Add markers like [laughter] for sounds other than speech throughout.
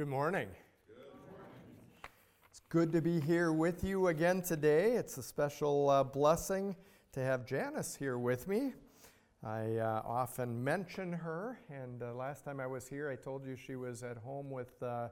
Good morning. It's good to be here with you again today. It's a special uh, blessing to have Janice here with me. I uh, often mention her, and uh, last time I was here, I told you she was at home with uh,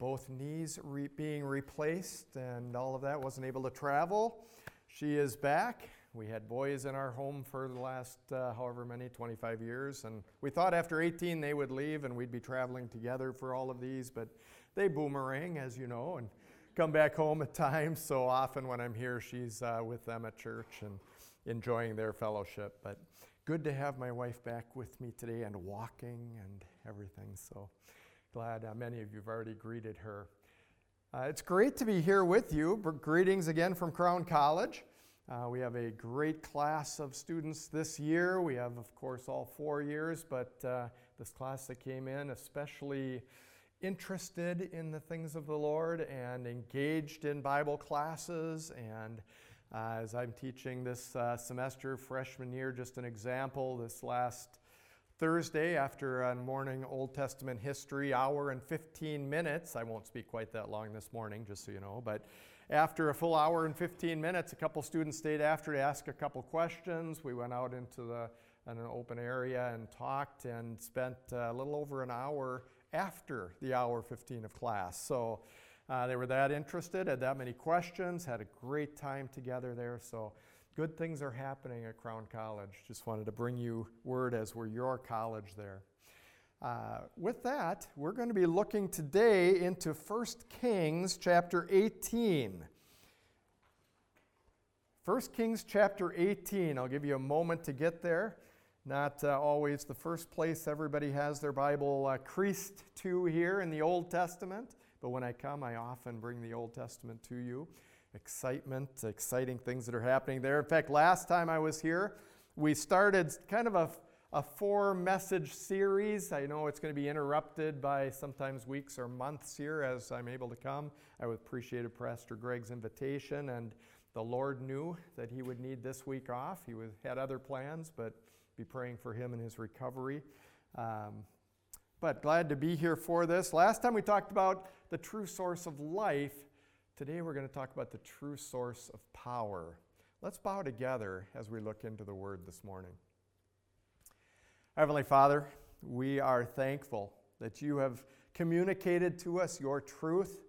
both knees re- being replaced and all of that, wasn't able to travel. She is back. We had boys in our home for the last uh, however many, 25 years, and we thought after 18 they would leave and we'd be traveling together for all of these, but they boomerang, as you know, and come back home at [laughs] times. So often when I'm here, she's uh, with them at church and enjoying their fellowship. But good to have my wife back with me today and walking and everything. So glad uh, many of you have already greeted her. Uh, it's great to be here with you. Greetings again from Crown College. Uh, we have a great class of students this year. We have, of course, all four years, but uh, this class that came in, especially interested in the things of the Lord and engaged in Bible classes. And uh, as I'm teaching this uh, semester, freshman year, just an example, this last Thursday, after a morning Old Testament history, hour and 15 minutes, I won't speak quite that long this morning, just so you know, but after a full hour and 15 minutes, a couple students stayed after to ask a couple questions. We went out into the, an open area and talked and spent a little over an hour after the hour 15 of class. So uh, they were that interested, had that many questions, had a great time together there. So good things are happening at Crown College. Just wanted to bring you word as we're your college there. Uh, with that, we're going to be looking today into 1 Kings chapter 18. 1 Kings chapter 18. I'll give you a moment to get there. Not uh, always the first place everybody has their Bible uh, creased to here in the Old Testament, but when I come, I often bring the Old Testament to you. Excitement, exciting things that are happening there. In fact, last time I was here, we started kind of a a four message series. I know it's going to be interrupted by sometimes weeks or months here as I'm able to come. I appreciated Pastor Greg's invitation, and the Lord knew that he would need this week off. He was, had other plans, but be praying for him and his recovery. Um, but glad to be here for this. Last time we talked about the true source of life. Today we're going to talk about the true source of power. Let's bow together as we look into the Word this morning. Heavenly Father, we are thankful that you have communicated to us your truth.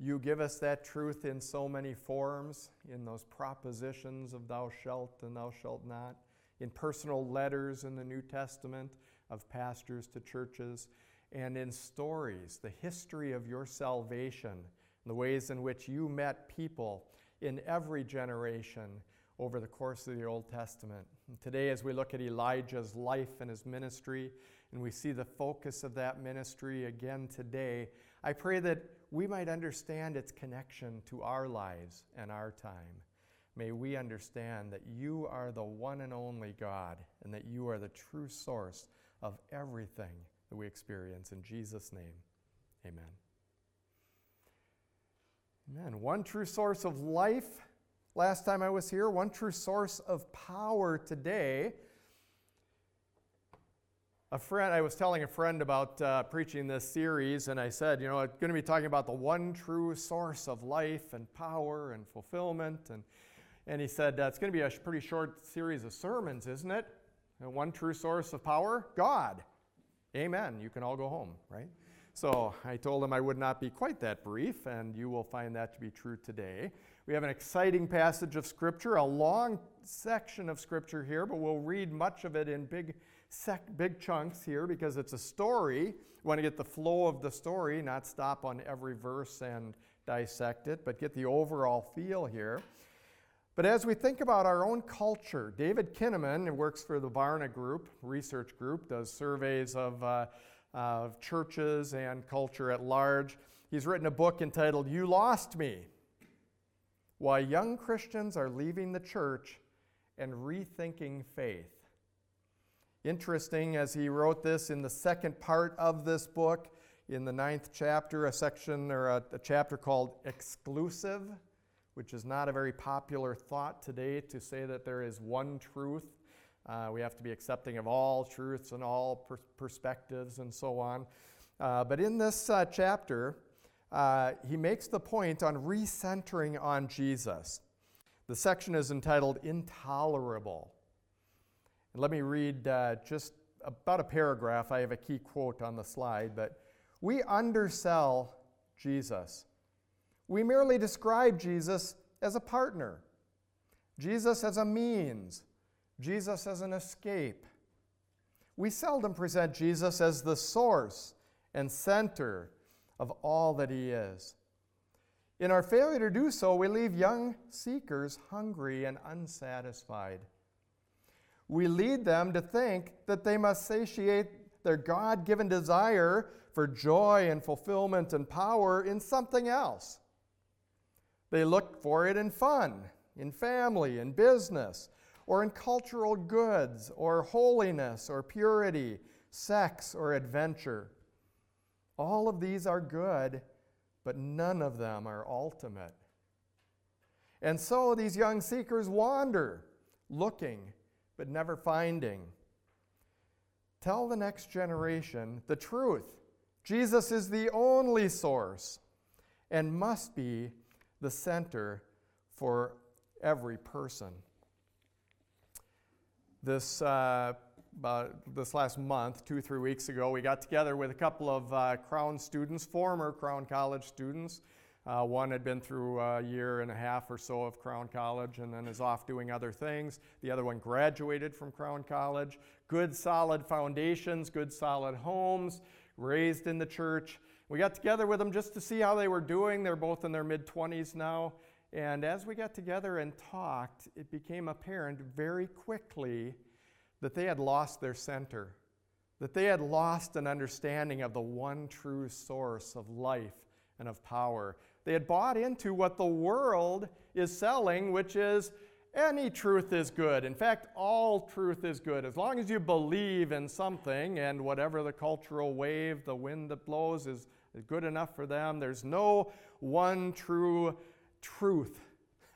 You give us that truth in so many forms, in those propositions of thou shalt and thou shalt not, in personal letters in the New Testament of pastors to churches, and in stories, the history of your salvation, the ways in which you met people in every generation over the course of the Old Testament. And today, as we look at Elijah's life and his ministry, and we see the focus of that ministry again today, I pray that we might understand its connection to our lives and our time. May we understand that you are the one and only God, and that you are the true source of everything that we experience. In Jesus' name, amen. Amen. One true source of life last time I was here, one true source of power today. A friend, I was telling a friend about uh, preaching this series, and I said, you know, I'm going to be talking about the one true source of life and power and fulfillment. And, and he said, it's going to be a pretty short series of sermons, isn't it? And one true source of power? God. Amen. You can all go home, right? So I told him I would not be quite that brief, and you will find that to be true today. We have an exciting passage of Scripture, a long section of Scripture here, but we'll read much of it in big, sec- big chunks here because it's a story. We want to get the flow of the story, not stop on every verse and dissect it, but get the overall feel here. But as we think about our own culture, David Kinnaman, who works for the Barna Group, research group, does surveys of, uh, of churches and culture at large. He's written a book entitled You Lost Me why young Christians are leaving the church and rethinking faith. Interesting, as he wrote this in the second part of this book, in the ninth chapter, a section or a, a chapter called Exclusive, which is not a very popular thought today to say that there is one truth. Uh, we have to be accepting of all truths and all per- perspectives and so on. Uh, but in this uh, chapter, uh, he makes the point on recentering on Jesus. The section is entitled Intolerable. And let me read uh, just about a paragraph. I have a key quote on the slide, but we undersell Jesus. We merely describe Jesus as a partner, Jesus as a means, Jesus as an escape. We seldom present Jesus as the source and center of all that he is. In our failure to do so, we leave young seekers hungry and unsatisfied. We lead them to think that they must satiate their God given desire for joy and fulfillment and power in something else. They look for it in fun, in family, in business, or in cultural goods, or holiness, or purity, sex, or adventure. All of these are good, but none of them are ultimate. And so these young seekers wander, looking, but never finding. Tell the next generation the truth. Jesus is the only source and must be the center for every person. This uh, this last month, two, three weeks ago, we got together with a couple of uh, Crown students, former Crown College students. Uh, one had been through a year and a half or so of Crown College and then is off doing other things. The other one graduated from Crown College. Good, solid foundations, good, solid homes, raised in the church. We got together with them just to see how they were doing. They're both in their mid 20s now. And as we got together and talked, it became apparent very quickly that they had lost their center, that they had lost an understanding of the one true source of life and of power. They had bought into what the world is selling, which is any truth is good. In fact, all truth is good. As long as you believe in something and whatever the cultural wave, the wind that blows is, good enough for them, there's no one true truth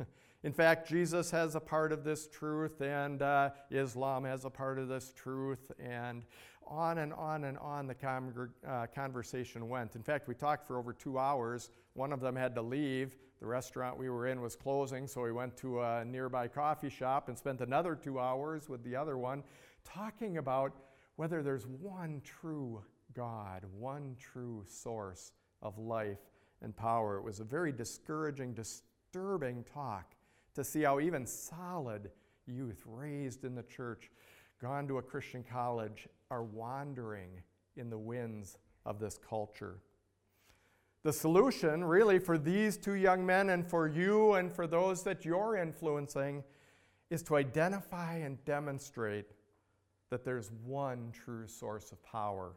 [laughs] in fact, Jesus has a part of this truth, and uh, Islam has a part of this truth, and on and on and on the uh, conversation went. In fact, we talked for over two hours. One of them had to leave. The restaurant we were in was closing, so we went to a nearby coffee shop and spent another two hours with the other one talking about whether there's one true God, one true source of life and power. It was a very discouraging, disturbing talk to see how even solid youth raised in the church, gone to a Christian college, are wandering in the winds of this culture. The solution, really, for these two young men and for you and for those that you're influencing, is to identify and demonstrate that there's one true source of power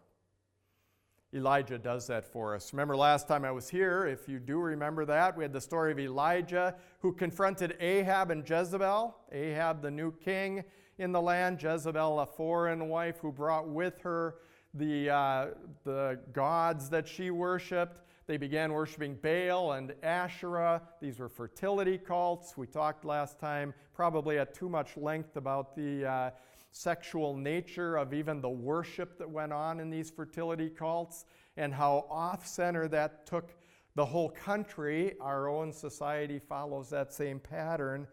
Elijah does that for us. Remember last time I was here, if you do remember that, we had the story of Elijah who confronted Ahab and Jezebel. Ahab, the new king in the land, Jezebel, a foreign wife who brought with her the, uh, the gods that she worshiped. They began worshiping Baal and Asherah. These were fertility cults. We talked last time, probably at too much length, about the. Uh, sexual nature of even the worship that went on in these fertility cults and how off center that took the whole country. Our own society follows that same pattern.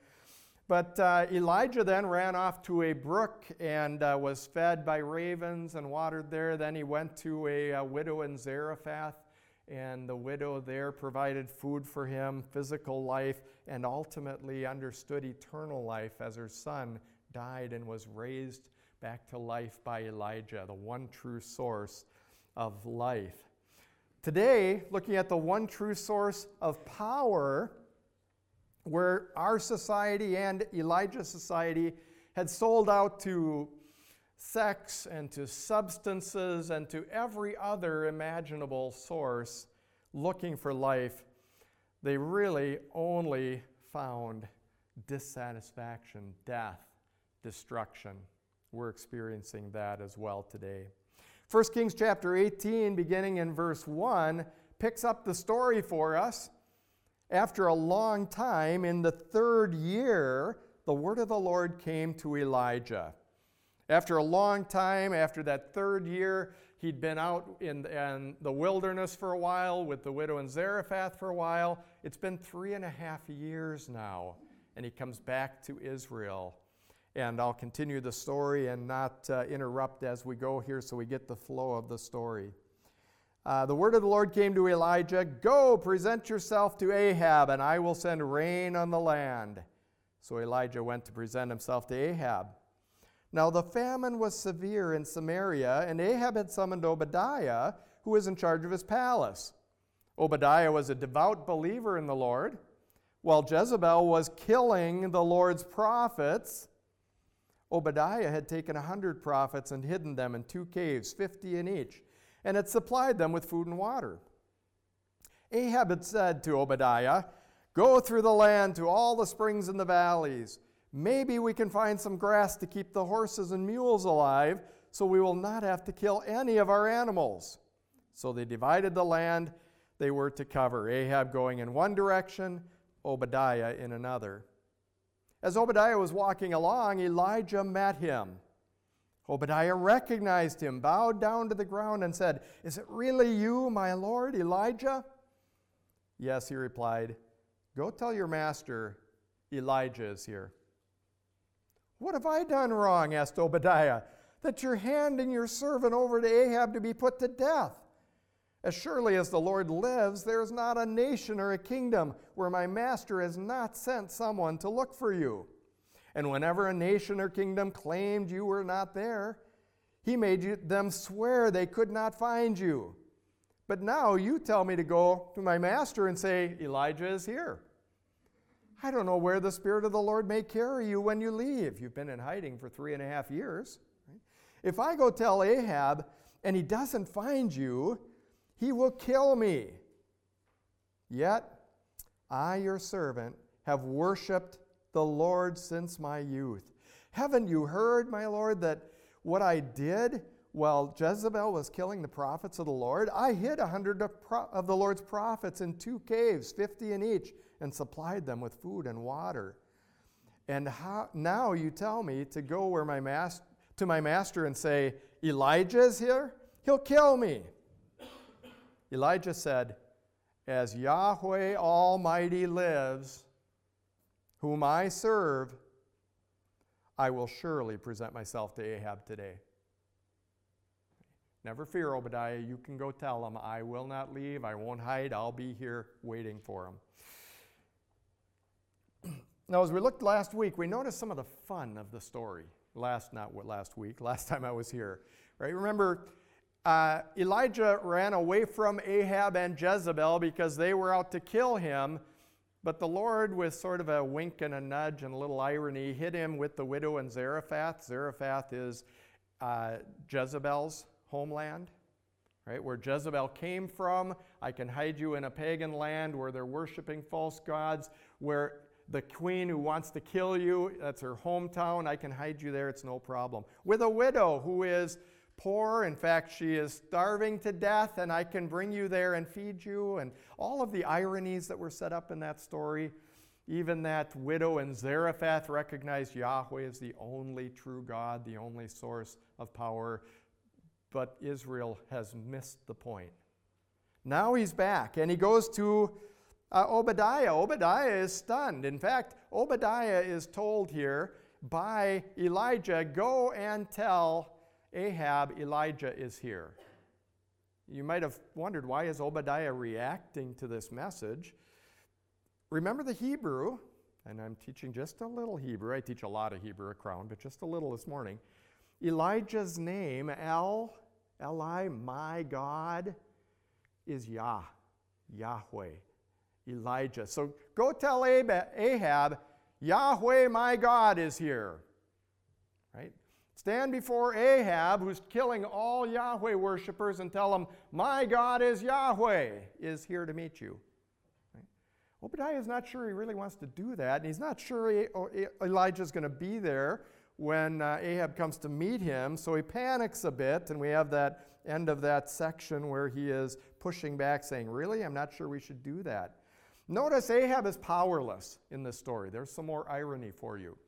But uh, Elijah then ran off to a brook and uh, was fed by ravens and watered there. Then he went to a, a widow in Zarephath, and the widow there provided food for him, physical life, and ultimately understood eternal life as her son died and was raised back to life by Elijah, the one true source of life. Today, looking at the one true source of power, where our society and Elijah's society had sold out to sex and to substances and to every other imaginable source looking for life, they really only found dissatisfaction, death, destruction. We're experiencing that as well today. 1 Kings chapter 18, beginning in verse 1, picks up the story for us. After a long time, in the third year, the word of the Lord came to Elijah. After a long time, after that third year, He'd been out in, in the wilderness for a while with the widow in Zarephath for a while. It's been three and a half years now, and he comes back to Israel. And I'll continue the story and not uh, interrupt as we go here so we get the flow of the story. Uh, the word of the Lord came to Elijah Go, present yourself to Ahab, and I will send rain on the land. So Elijah went to present himself to Ahab. Now the famine was severe in Samaria, and Ahab had summoned Obadiah, who was in charge of his palace. Obadiah was a devout believer in the Lord. While Jezebel was killing the Lord's prophets, Obadiah had taken a hundred prophets and hidden them in two caves, fifty in each, and had supplied them with food and water. Ahab had said to Obadiah, Go through the land to all the springs and the valleys. Maybe we can find some grass to keep the horses and mules alive, so we will not have to kill any of our animals. So they divided the land they were to cover, Ahab going in one direction, Obadiah in another. As Obadiah was walking along, Elijah met him. Obadiah recognized him, bowed down to the ground, and said, Is it really you, my lord, Elijah? Yes, he replied. Go tell your master, Elijah is here. What have I done wrong? asked Obadiah, that you're handing your servant over to Ahab to be put to death. As surely as the Lord lives, there is not a nation or a kingdom where my master has not sent someone to look for you. And whenever a nation or kingdom claimed you were not there, he made them swear they could not find you. But now you tell me to go to my master and say, Elijah is here. I don't know where the Spirit of the Lord may carry you when you leave. You've been in hiding for three and a half years. If I go tell Ahab and he doesn't find you, he will kill me. Yet I, your servant, have worshiped the Lord since my youth. Haven't you heard, my Lord, that what I did while Jezebel was killing the prophets of the Lord? I hid a hundred of, pro- of the Lord's prophets in two caves, fifty in each and supplied them with food and water. And how, now you tell me to go where my mas- to my master and say, Elijah is here? He'll kill me. Elijah said, As Yahweh Almighty lives, whom I serve, I will surely present myself to Ahab today. Never fear, Obadiah. You can go tell him, I will not leave. I won't hide. I'll be here waiting for him. [clears throat] Now, as we looked last week, we noticed some of the fun of the story. Last, not last week, last time I was here. Right? Remember, uh, Elijah ran away from Ahab and Jezebel because they were out to kill him. But the Lord, with sort of a wink and a nudge and a little irony, hit him with the widow in Zarephath. Zarephath is uh, Jezebel's homeland, right? Where Jezebel came from. I can hide you in a pagan land where they're worshiping false gods, where the queen who wants to kill you, that's her hometown. I can hide you there, it's no problem. With a widow who is poor, in fact, she is starving to death, and I can bring you there and feed you. And all of the ironies that were set up in that story. Even that widow in Zarephath recognized Yahweh as the only true God, the only source of power. But Israel has missed the point. Now he's back, and he goes to uh, Obadiah. Obadiah is stunned. In fact, Obadiah is told here by Elijah go and tell Ahab Elijah is here. You might have wondered why is Obadiah reacting to this message? Remember the Hebrew, and I'm teaching just a little Hebrew. I teach a lot of Hebrew at Crown, but just a little this morning. Elijah's name, El, Eli, my God, is Yah, Yahweh. Elijah. So go tell Ahab, Yahweh my God is here. Stand before Ahab, who's killing all Yahweh worshippers, and tell him, My God is Yahweh, is here to meet you. Right? Obadiah is not sure he really wants to do that, and he's not sure Elijah's going to be there when uh, Ahab comes to meet him, so he panics a bit, and we have that end of that section where he is pushing back, saying, Really? I'm not sure we should do that. Notice Ahab is powerless in this story. There's some more irony for you.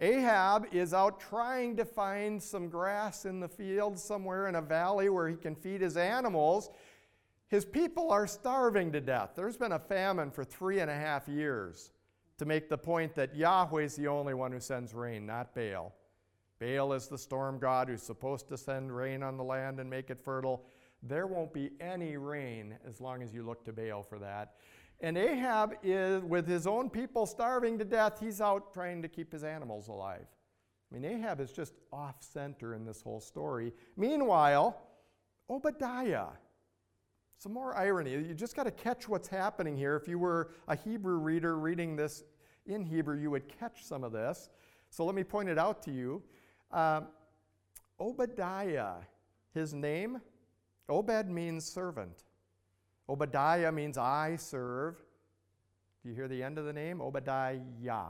Ahab is out trying to find some grass in the field somewhere in a valley where he can feed his animals. His people are starving to death. There's been a famine for three and a half years to make the point that Yahweh is the only one who sends rain, not Baal. Baal is the storm god who's supposed to send rain on the land and make it fertile. There won't be any rain as long as you look to Baal for that. And Ahab is, with his own people starving to death, he's out trying to keep his animals alive. I mean, Ahab is just off center in this whole story. Meanwhile, Obadiah. Some more irony. You just got to catch what's happening here. If you were a Hebrew reader reading this in Hebrew, you would catch some of this. So let me point it out to you. Um, Obadiah, his name, Obed means servant. Obadiah means I serve. Do you hear the end of the name? Obadiah,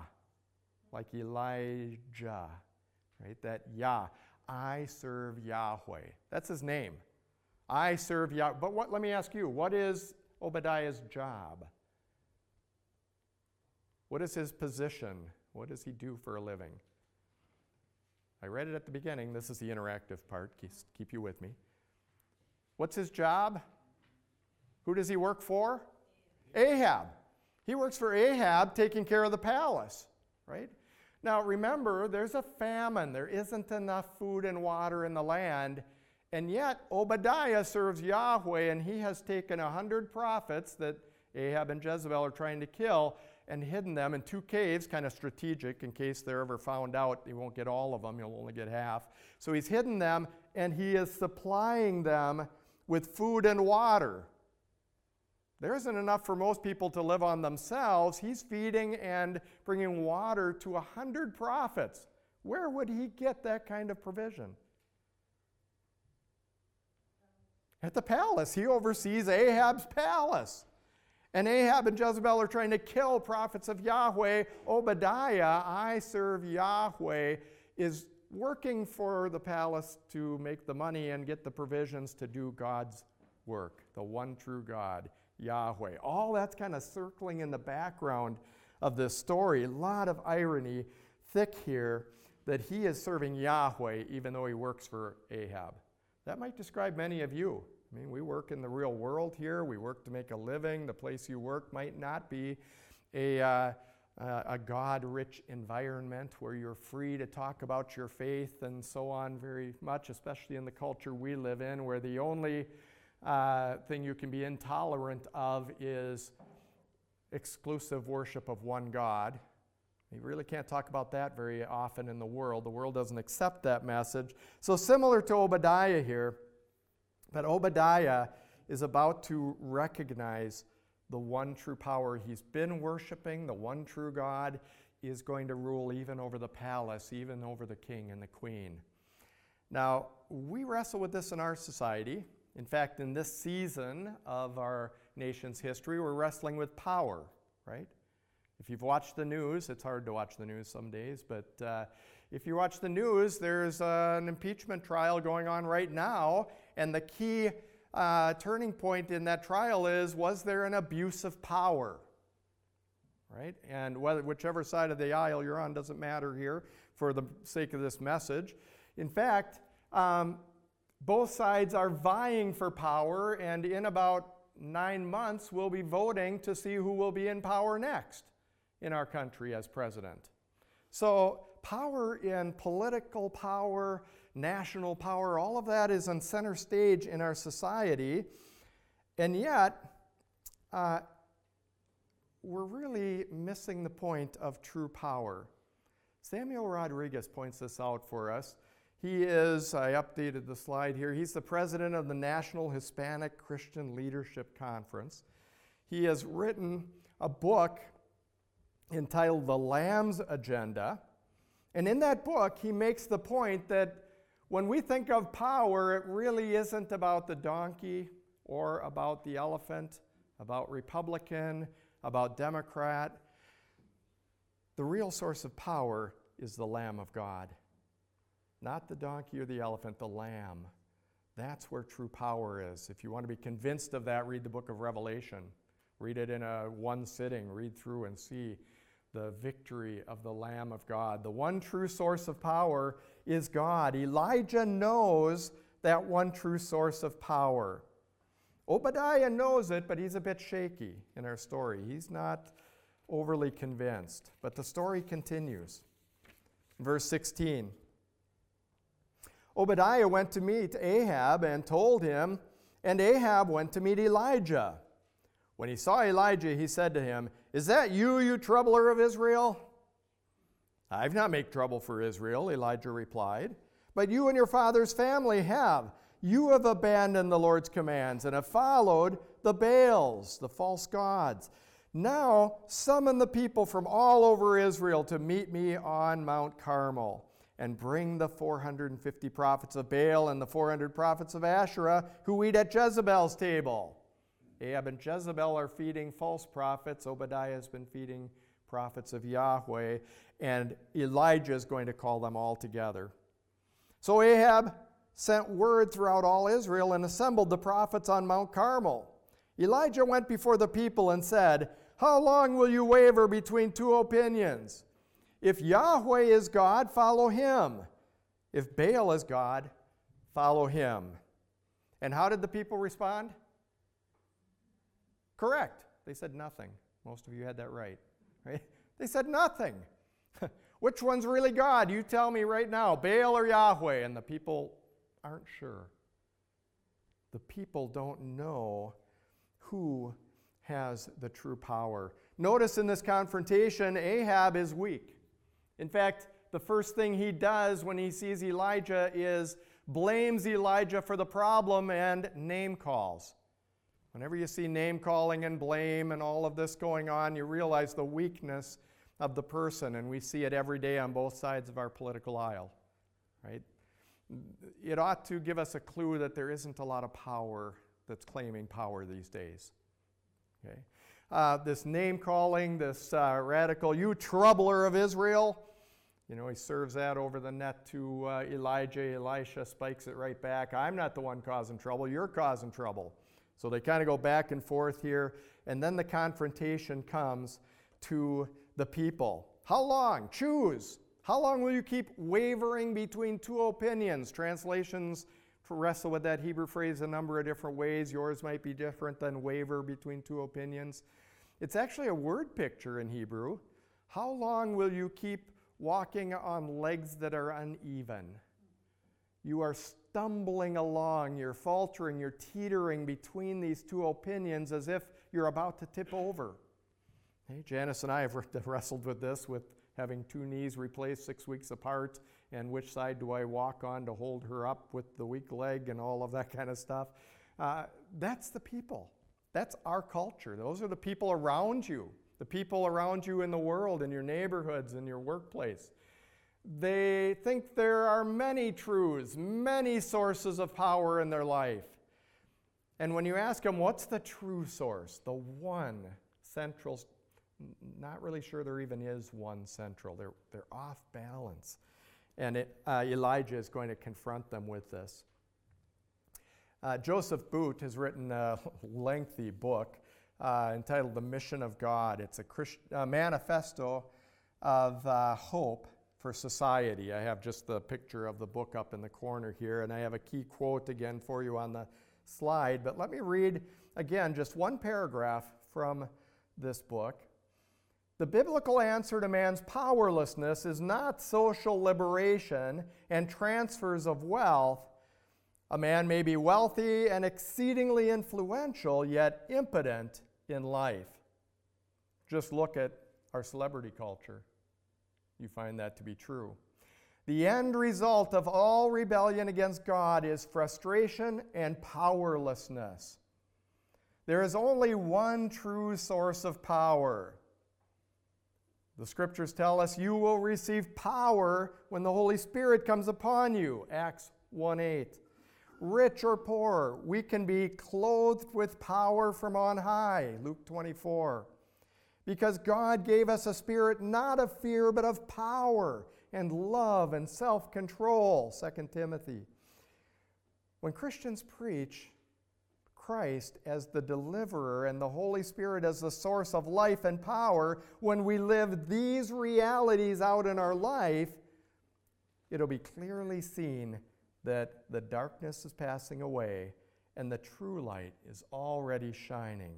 like Elijah, right? That Yah. I serve Yahweh. That's his name. I serve Yahweh. But what, let me ask you, what is Obadiah's job? What is his position? What does he do for a living? I read it at the beginning. This is the interactive part. Keep you with me. What's his job? Who does he work for? Ahab. He works for Ahab taking care of the palace, right? Now remember, there's a famine. There isn't enough food and water in the land. And yet, Obadiah serves Yahweh, and he has taken a hundred prophets that Ahab and Jezebel are trying to kill and hidden them in two caves, kind of strategic in case they're ever found out. He won't get all of them, he'll only get half. So he's hidden them, and he is supplying them with food and water. There isn't enough for most people to live on themselves. He's feeding and bringing water to a hundred prophets. Where would he get that kind of provision? At the palace. He oversees Ahab's palace. And Ahab and Jezebel are trying to kill prophets of Yahweh. Obadiah, I serve Yahweh, is working for the palace to make the money and get the provisions to do God's work, the one true God, Yahweh. All that's kind of circling in the background of this story. A lot of irony thick here that he is serving Yahweh even though he works for Ahab. That might describe many of you. I mean, we work in the real world here. We work to make a living. The place you work might not be a, uh, a God rich environment where you're free to talk about your faith and so on very much, especially in the culture we live in, where the only uh, thing you can be intolerant of is exclusive worship of one God. You really can't talk about that very often in the world. The world doesn't accept that message. So, similar to Obadiah here, but Obadiah is about to recognize the one true power he's been worshiping, the one true God, is going to rule even over the palace, even over the king and the queen. Now, we wrestle with this in our society. In fact, in this season of our nation's history, we're wrestling with power, right? If you've watched the news, it's hard to watch the news some days, but uh, if you watch the news, there's uh, an impeachment trial going on right now, and the key uh, turning point in that trial is was there an abuse of power? Right? And whether, whichever side of the aisle you're on doesn't matter here for the sake of this message. In fact, um, both sides are vying for power, and in about nine months, we'll be voting to see who will be in power next in our country as president. So, power in political power, national power, all of that is on center stage in our society. And yet, uh, we're really missing the point of true power. Samuel Rodriguez points this out for us. He is, I updated the slide here, he's the president of the National Hispanic Christian Leadership Conference. He has written a book entitled The Lamb's Agenda. And in that book, he makes the point that when we think of power, it really isn't about the donkey or about the elephant, about Republican, about Democrat. The real source of power is the Lamb of God. Not the donkey or the elephant, the lamb. That's where true power is. If you want to be convinced of that, read the book of Revelation. Read it in a one sitting, read through and see the victory of the Lamb of God. The one true source of power is God. Elijah knows that one true source of power. Obadiah knows it, but he's a bit shaky in our story. He's not overly convinced. But the story continues. Verse 16 Obadiah went to meet Ahab and told him, and Ahab went to meet Elijah. When he saw Elijah, he said to him, Is that you, you troubler of Israel? I've not made trouble for Israel, Elijah replied, but you and your father's family have. You have abandoned the Lord's commands and have followed the Baals, the false gods. Now summon the people from all over Israel to meet me on Mount Carmel and bring the 450 prophets of Baal and the 400 prophets of Asherah who eat at Jezebel's table. Ahab and Jezebel are feeding false prophets. Obadiah has been feeding prophets of Yahweh, and Elijah is going to call them all together. So Ahab sent word throughout all Israel and assembled the prophets on Mount Carmel. Elijah went before the people and said, How long will you waver between two opinions? If Yahweh is God, follow him. If Baal is God, follow him. And how did the people respond? Correct. They said nothing. Most of you had that right. Right? [laughs] They said nothing. [laughs] Which one's really God? You tell me right now, Baal or Yahweh? And the people aren't sure. The people don't know who has the true power. Notice in this confrontation, Ahab is weak. In fact, the first thing he does when he sees Elijah is blames Elijah for the problem and name calls. Whenever you see name calling and blame and all of this going on, you realize the weakness of the person, and we see it every day on both sides of our political aisle, right? it ought to give us a clue that there isn't a lot of power that's claiming power these days. Okay? Uh, this name calling, this uh, radical, you troubler of Israel, you know, he serves that over the net to uh, Elijah. Elisha spikes it right back. I'm not the one causing trouble, you're causing trouble. So they kind of go back and forth here. And then the confrontation comes to the people. How long? Choose. How long will you keep wavering between two opinions? Translations wrestle with that Hebrew phrase a number of different ways. Yours might be different than waver between two opinions. It's actually a word picture in Hebrew. How long will you keep walking on legs that are uneven? You are stumbling along, you're faltering, you're teetering between these two opinions as if you're about to tip over. Hey, Janice and I have wrestled with this with having two knees replaced six weeks apart, and which side do I walk on to hold her up with the weak leg and all of that [laughs] kind of stuff. Uh, that's the people. That's our culture. Those are the people around you, the people around you in the world, in your neighborhoods, in your workplace. They think there are many truths, many sources of power in their life. And when you ask them, what's the true source, the one central not really sure there even is one central. They're, they're off balance. And it, uh, Elijah is going to confront them with this. Uh, Joseph Boot has written a [laughs] lengthy book uh, entitled The Mission of God. It's a Christ- manifesto of uh, hope for society. I have just the picture of the book up in the corner here, and I have a key quote again for you on the slide. But let me read again just one paragraph from this book. The biblical answer to man's powerlessness is not social liberation and transfers of wealth. A man may be wealthy and exceedingly influential, yet impotent in life. Just look at our celebrity culture. You find that to be true. The end result of all rebellion against God is frustration and powerlessness. There is only one true source of power the scriptures tell us you will receive power when the Holy Spirit comes upon you. Acts 1 8. Rich or poor, we can be clothed with power from on high. Luke 24. Because God gave us a spirit not of fear, but of power and love and self control. 2 Timothy. When Christians preach, Christ as the deliverer and the Holy Spirit as the source of life and power, when we live these realities out in our life, it'll be clearly seen that the darkness is passing away and the true light is already shining.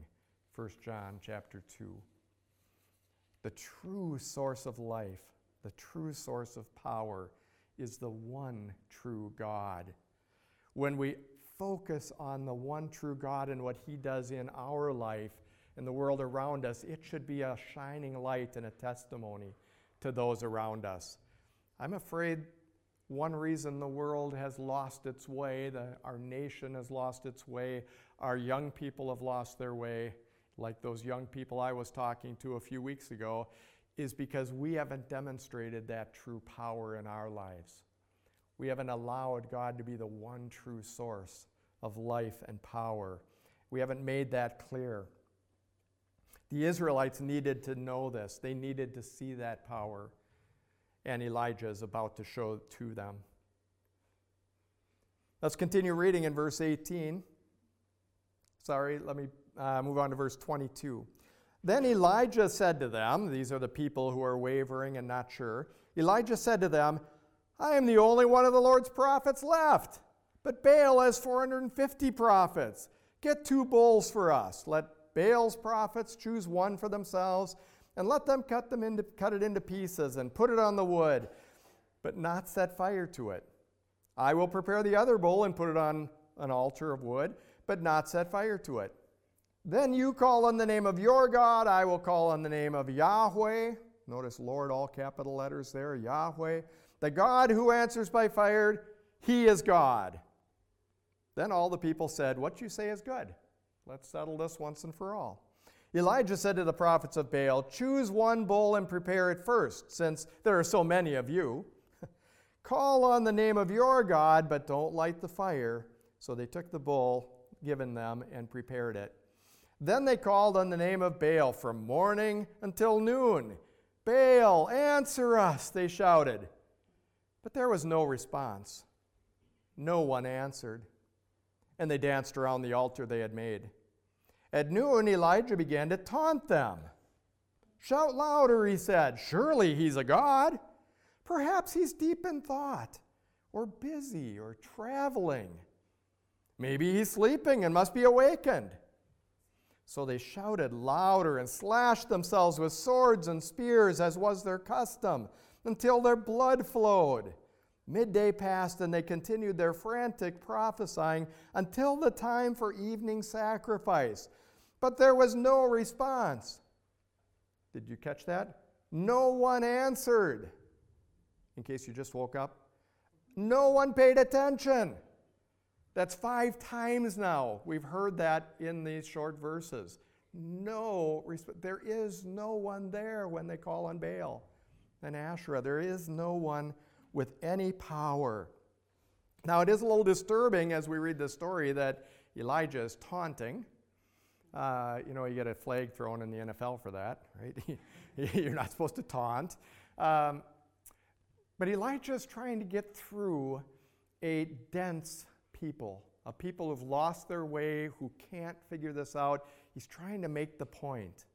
1 John chapter 2. The true source of life, the true source of power is the one true God. When we focus on the one true God and what He does in our life and the world around us, it should be a shining light and a testimony to those around us. I'm afraid one reason the world has lost its way, the, our nation has lost its way, our young people have lost their way, like those young people I was talking to a few weeks ago, is because we haven't demonstrated that true power in our lives. We haven't allowed God to be the one true source of life and power. We haven't made that clear. The Israelites needed to know this, they needed to see that power and Elijah is about to show to them. Let's continue reading in verse 18. Sorry, let me uh, move on to verse 22. Then Elijah said to them, These are the people who are wavering and not sure. Elijah said to them, I am the only one of the Lord's prophets left, but Baal has 450 prophets. Get two bulls for us. Let Baal's prophets choose one for themselves and let them cut, them into, cut it into pieces and put it on the wood, but not set fire to it. I will prepare the other bull and put it on an altar of wood, but not set fire to it. Then you call on the name of your God, I will call on the name of Yahweh. Notice Lord, all capital letters there, Yahweh. The God who answers by fire, he is God. Then all the people said, What you say is good. Let's settle this once and for all. Elijah said to the prophets of Baal, Choose one bull and prepare it first, since there are so many of you. [laughs] Call on the name of your God, but don't light the fire. So they took the bull given them and prepared it. Then they called on the name of Baal from morning until noon. Baal, answer us, they shouted. But there was no response. No one answered. And they danced around the altar they had made. At noon, Elijah began to taunt them. Shout louder, he said. Surely he's a god. Perhaps he's deep in thought, or busy, or traveling. Maybe he's sleeping and must be awakened. So they shouted louder and slashed themselves with swords and spears, as was their custom, until their blood flowed. Midday passed, and they continued their frantic prophesying until the time for evening sacrifice. But there was no response. Did you catch that? No one answered. In case you just woke up, no one paid attention. That's five times now we've heard that in these short verses. No, response. there is no one there when they call on Baal and Asherah. There is no one with any power. Now, it is a little disturbing as we read the story that Elijah is taunting uh, you know, you get a flag thrown in the NFL for that, right? [laughs] You're not supposed to taunt. Um, but Elijah is trying to get through a dense people, a people who've lost their way, who can't figure this out. He's trying to make the point.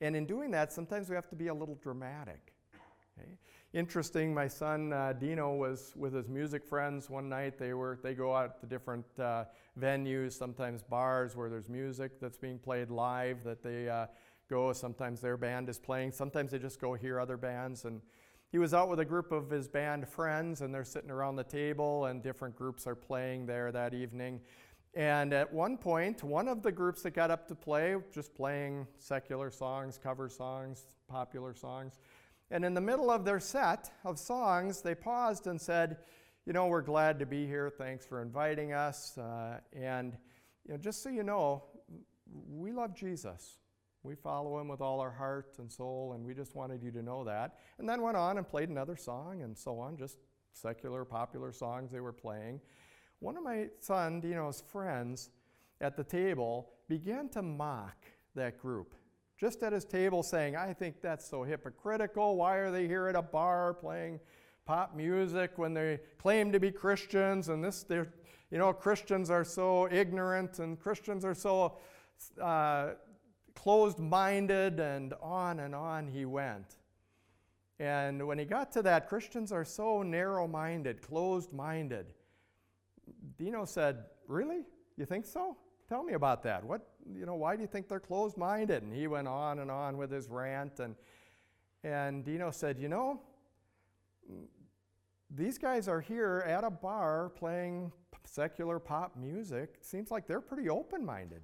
And in doing that, sometimes we have to be a little dramatic. Okay? Interesting. My son uh, Dino was with his music friends one night. They were they go out to different uh, venues, sometimes bars where there's music that's being played live that they uh, go. Sometimes their band is playing. Sometimes they just go hear other bands. And he was out with a group of his band friends, and they're sitting around the table, and different groups are playing there that evening. And at one point, one of the groups that got up to play, just playing secular songs, cover songs, popular songs, and in the middle of their set of songs, they paused and said, You know, we're glad to be here. Thanks for inviting us. Uh, and, you know, just so you know, we love Jesus. We follow him with all our heart and soul, and we just wanted you to know that. And then went on and played another song and so on, just secular, popular songs they were playing. One of my son, Dino's friends at the table began to mock that group just at his table saying, I think that's so hypocritical. Why are they here at a bar playing pop music when they claim to be Christians? And this, they're, you know, Christians are so ignorant and Christians are so uh, closed minded, and on and on he went. And when he got to that, Christians are so narrow minded, closed minded. Dino said, Really? You think so? Tell me about that. What, you know, why do you think they're closed minded? And he went on and on with his rant. And, and Dino said, You know, these guys are here at a bar playing secular pop music. Seems like they're pretty open minded.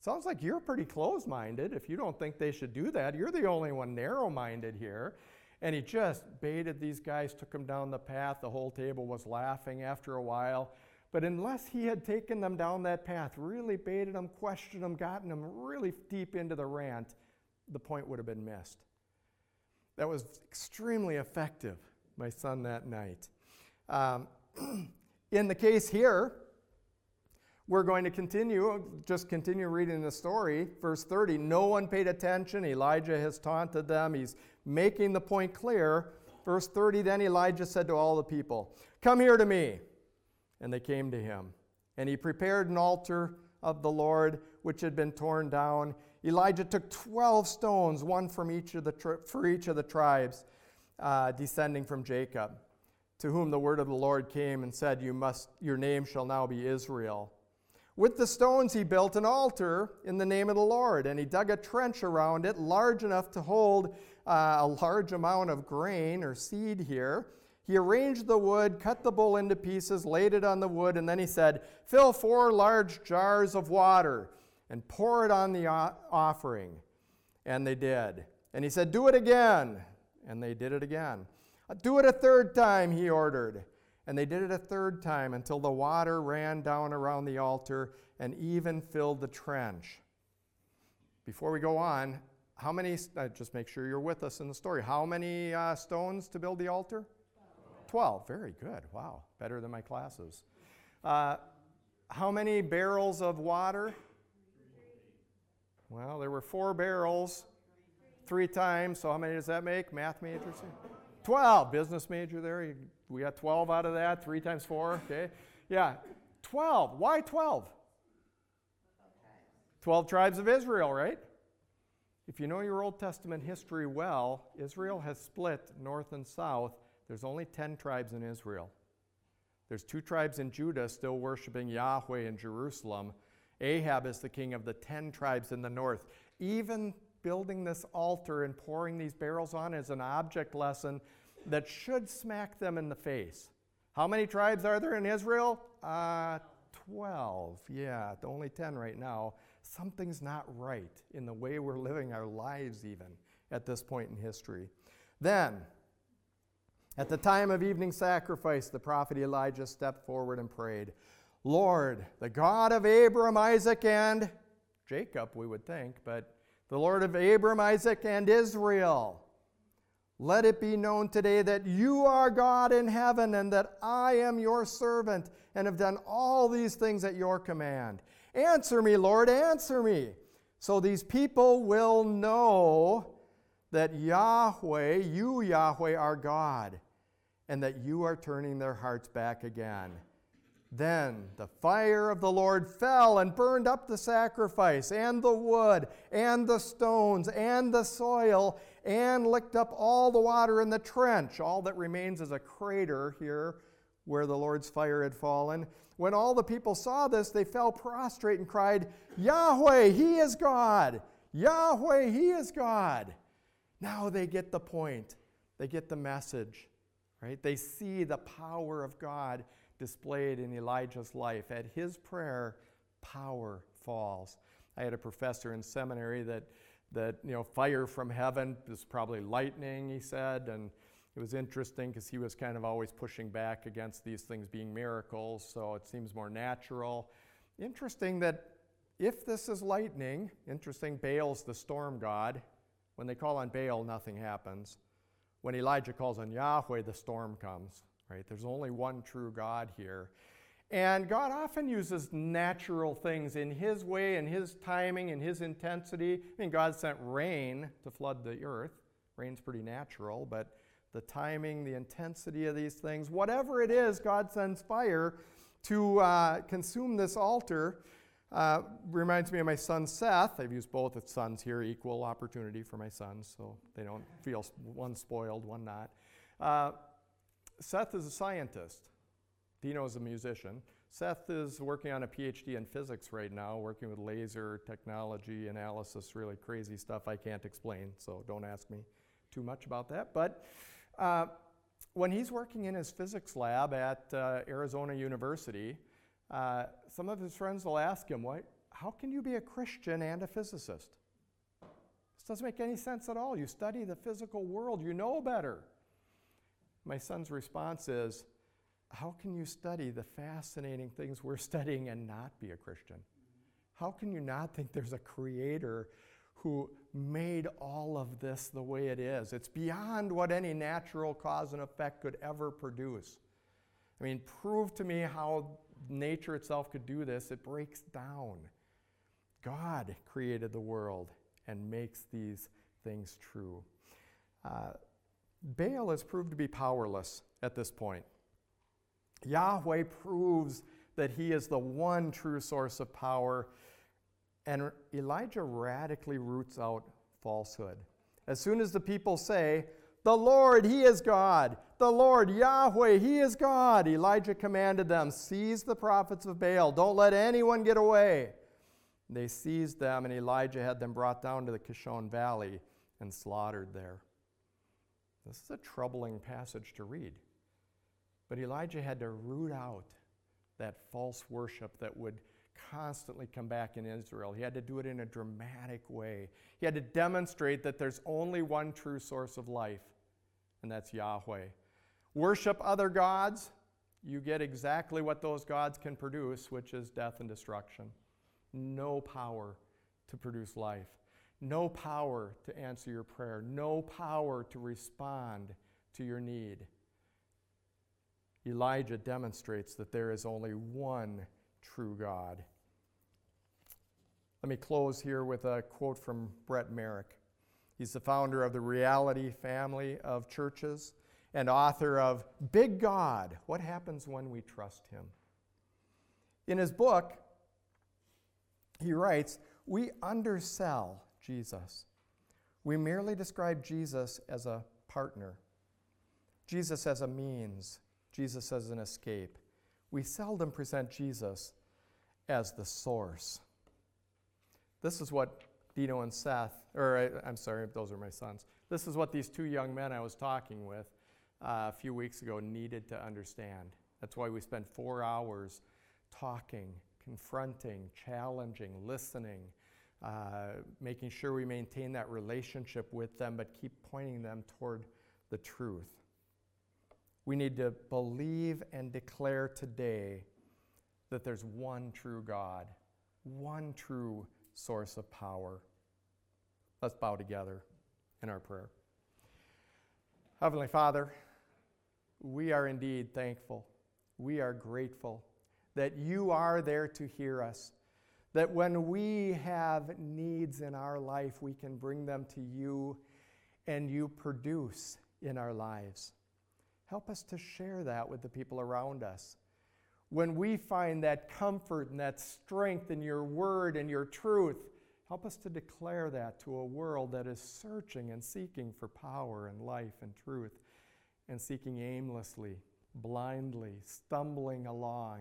Sounds like you're pretty closed minded if you don't think they should do that. You're the only one narrow minded here. And he just baited these guys, took them down the path. The whole table was laughing after a while. But unless he had taken them down that path, really baited them, questioned them, gotten them really deep into the rant, the point would have been missed. That was extremely effective, my son, that night. Um, [clears throat] in the case here, we're going to continue, just continue reading the story. Verse 30 No one paid attention. Elijah has taunted them. He's making the point clear. Verse 30 Then Elijah said to all the people, Come here to me. And they came to him. And he prepared an altar of the Lord, which had been torn down. Elijah took 12 stones, one from each of the tri- for each of the tribes uh, descending from Jacob, to whom the word of the Lord came and said, you must, Your name shall now be Israel. With the stones, he built an altar in the name of the Lord, and he dug a trench around it large enough to hold uh, a large amount of grain or seed here. He arranged the wood, cut the bull into pieces, laid it on the wood, and then he said, Fill four large jars of water and pour it on the offering. And they did. And he said, Do it again. And they did it again. Do it a third time, he ordered. And they did it a third time until the water ran down around the altar and even filled the trench. Before we go on, how many, uh, just make sure you're with us in the story, how many uh, stones to build the altar? 12. Very good. Wow. Better than my classes. Uh, how many barrels of water? Well, there were four barrels three times. So how many does that make? Math major? 12. Business major there. We got 12 out of that. Three times four. Okay. Yeah. 12. Why 12? 12 tribes of Israel, right? If you know your Old Testament history well, Israel has split north and south there's only 10 tribes in Israel. There's two tribes in Judah still worshiping Yahweh in Jerusalem. Ahab is the king of the 10 tribes in the north. Even building this altar and pouring these barrels on is an object lesson that should smack them in the face. How many tribes are there in Israel? Uh, 12. Yeah, only 10 right now. Something's not right in the way we're living our lives, even at this point in history. Then, at the time of evening sacrifice, the prophet Elijah stepped forward and prayed, Lord, the God of Abram, Isaac, and Jacob, we would think, but the Lord of Abram, Isaac, and Israel, let it be known today that you are God in heaven and that I am your servant and have done all these things at your command. Answer me, Lord, answer me, so these people will know that Yahweh, you, Yahweh, are God, and that you are turning their hearts back again. Then the fire of the Lord fell and burned up the sacrifice, and the wood, and the stones, and the soil, and licked up all the water in the trench. All that remains is a crater here where the Lord's fire had fallen. When all the people saw this, they fell prostrate and cried, Yahweh, He is God! Yahweh, He is God! Now they get the point. They get the message, right? They see the power of God displayed in Elijah's life. At his prayer, power falls. I had a professor in seminary that, that you know, fire from heaven is probably lightning, he said, and it was interesting because he was kind of always pushing back against these things being miracles, so it seems more natural. Interesting that if this is lightning, interesting, Baal's the storm god, when they call on Baal, nothing happens. When Elijah calls on Yahweh, the storm comes, right? There's only one true God here. And God often uses natural things in His way, in His timing, in His intensity. I mean, God sent rain to flood the earth. Rain's pretty natural, but the timing, the intensity of these things, whatever it is, God sends fire to uh, consume this altar uh, reminds me of my son Seth. I've used both of sons here, equal opportunity for my sons, so they don't feel one spoiled, one not. Uh, Seth is a scientist. Dino is a musician. Seth is working on a PhD in physics right now, working with laser technology analysis, really crazy stuff I can't explain, so don't ask me too much about that. But uh, when he's working in his physics lab at uh, Arizona University, uh, some of his friends will ask him, Why, How can you be a Christian and a physicist? This doesn't make any sense at all. You study the physical world, you know better. My son's response is, How can you study the fascinating things we're studying and not be a Christian? How can you not think there's a creator who made all of this the way it is? It's beyond what any natural cause and effect could ever produce. I mean, prove to me how nature itself could do this, it breaks down. God created the world and makes these things true. Uh, Baal has proved to be powerless at this point. Yahweh proves that he is the one true source of power, and Elijah radically roots out falsehood. As soon as the people say, The Lord, He is God, the Lord, Yahweh, He is God. Elijah commanded them, Seize the prophets of Baal. Don't let anyone get away. They seized them, and Elijah had them brought down to the Kishon Valley and slaughtered there. This is a troubling passage to read. But Elijah had to root out that false worship that would constantly come back in Israel. He had to do it in a dramatic way. He had to demonstrate that there's only one true source of life, and that's Yahweh worship other gods, you get exactly what those gods can produce, which is death and destruction. No power to produce life, no power to answer your prayer, no power to respond to your need. Elijah demonstrates that there is only one true God. Let me close here with a quote from Britt Merrick. He's the founder of the Reality family of churches and author of Big God What Happens When We Trust Him. In his book, he writes, We undersell Jesus. We merely describe Jesus as a partner, Jesus as a means, Jesus as an escape. We seldom present Jesus as the source. This is what Dino and Seth, or I, am sorry, those are my sons. This is what these two young men I was talking with uh, a few weeks ago needed to understand. That's why we spent four hours talking, confronting, challenging, listening, uh, making sure we maintain that relationship with them, but keep pointing them toward the truth. We need to believe and declare today that there's one true God, one true source of power. Let's bow together in our prayer. Heavenly Father, we are indeed thankful. We are grateful that you are there to hear us. That when we have needs in our life, we can bring them to you and you produce in our lives. Help us to share that with the people around us. When we find that comfort and that strength in your word and your truth, help us to declare that to a world that is searching and seeking for power and life and truth and seeking aimlessly, blindly, stumbling along,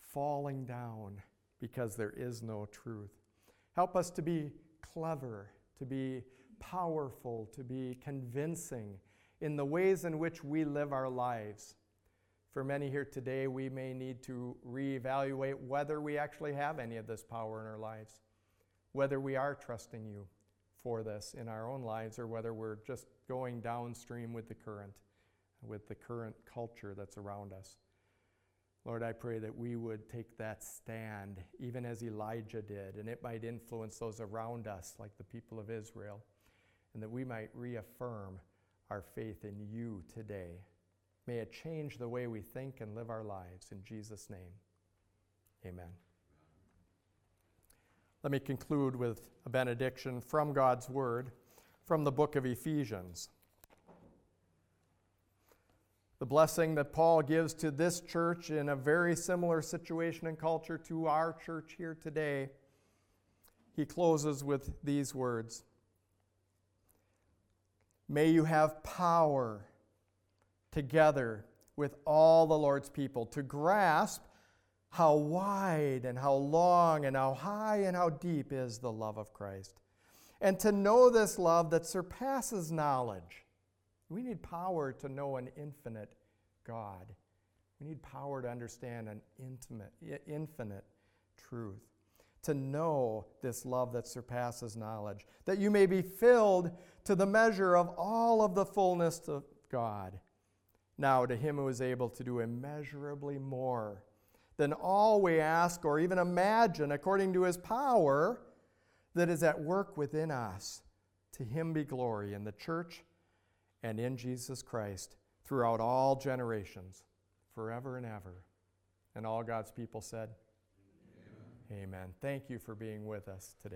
falling down because there is no truth. Help us to be clever, to be powerful, to be convincing in the ways in which we live our lives. For many here today, we may need to reevaluate whether we actually have any of this power in our lives, whether we are trusting you for this in our own lives, or whether we're just going downstream with the current with the current culture that's around us. Lord, I pray that we would take that stand, even as Elijah did, and it might influence those around us, like the people of Israel, and that we might reaffirm our faith in you today. May it change the way we think and live our lives. In Jesus' name, amen. Let me conclude with a benediction from God's Word from the book of Ephesians. The blessing that Paul gives to this church in a very similar situation and culture to our church here today. He closes with these words May you have power together with all the Lord's people to grasp how wide and how long and how high and how deep is the love of Christ. And to know this love that surpasses knowledge. We need power to know an infinite God. We need power to understand an intimate, infinite truth. To know this love that surpasses knowledge, that you may be filled to the measure of all of the fullness of God. Now, to him who is able to do immeasurably more than all we ask or even imagine, according to his power that is at work within us. To him be glory in the church and in Jesus Christ throughout all generations, forever and ever. And all God's people said, Amen. Amen. Thank you for being with us today.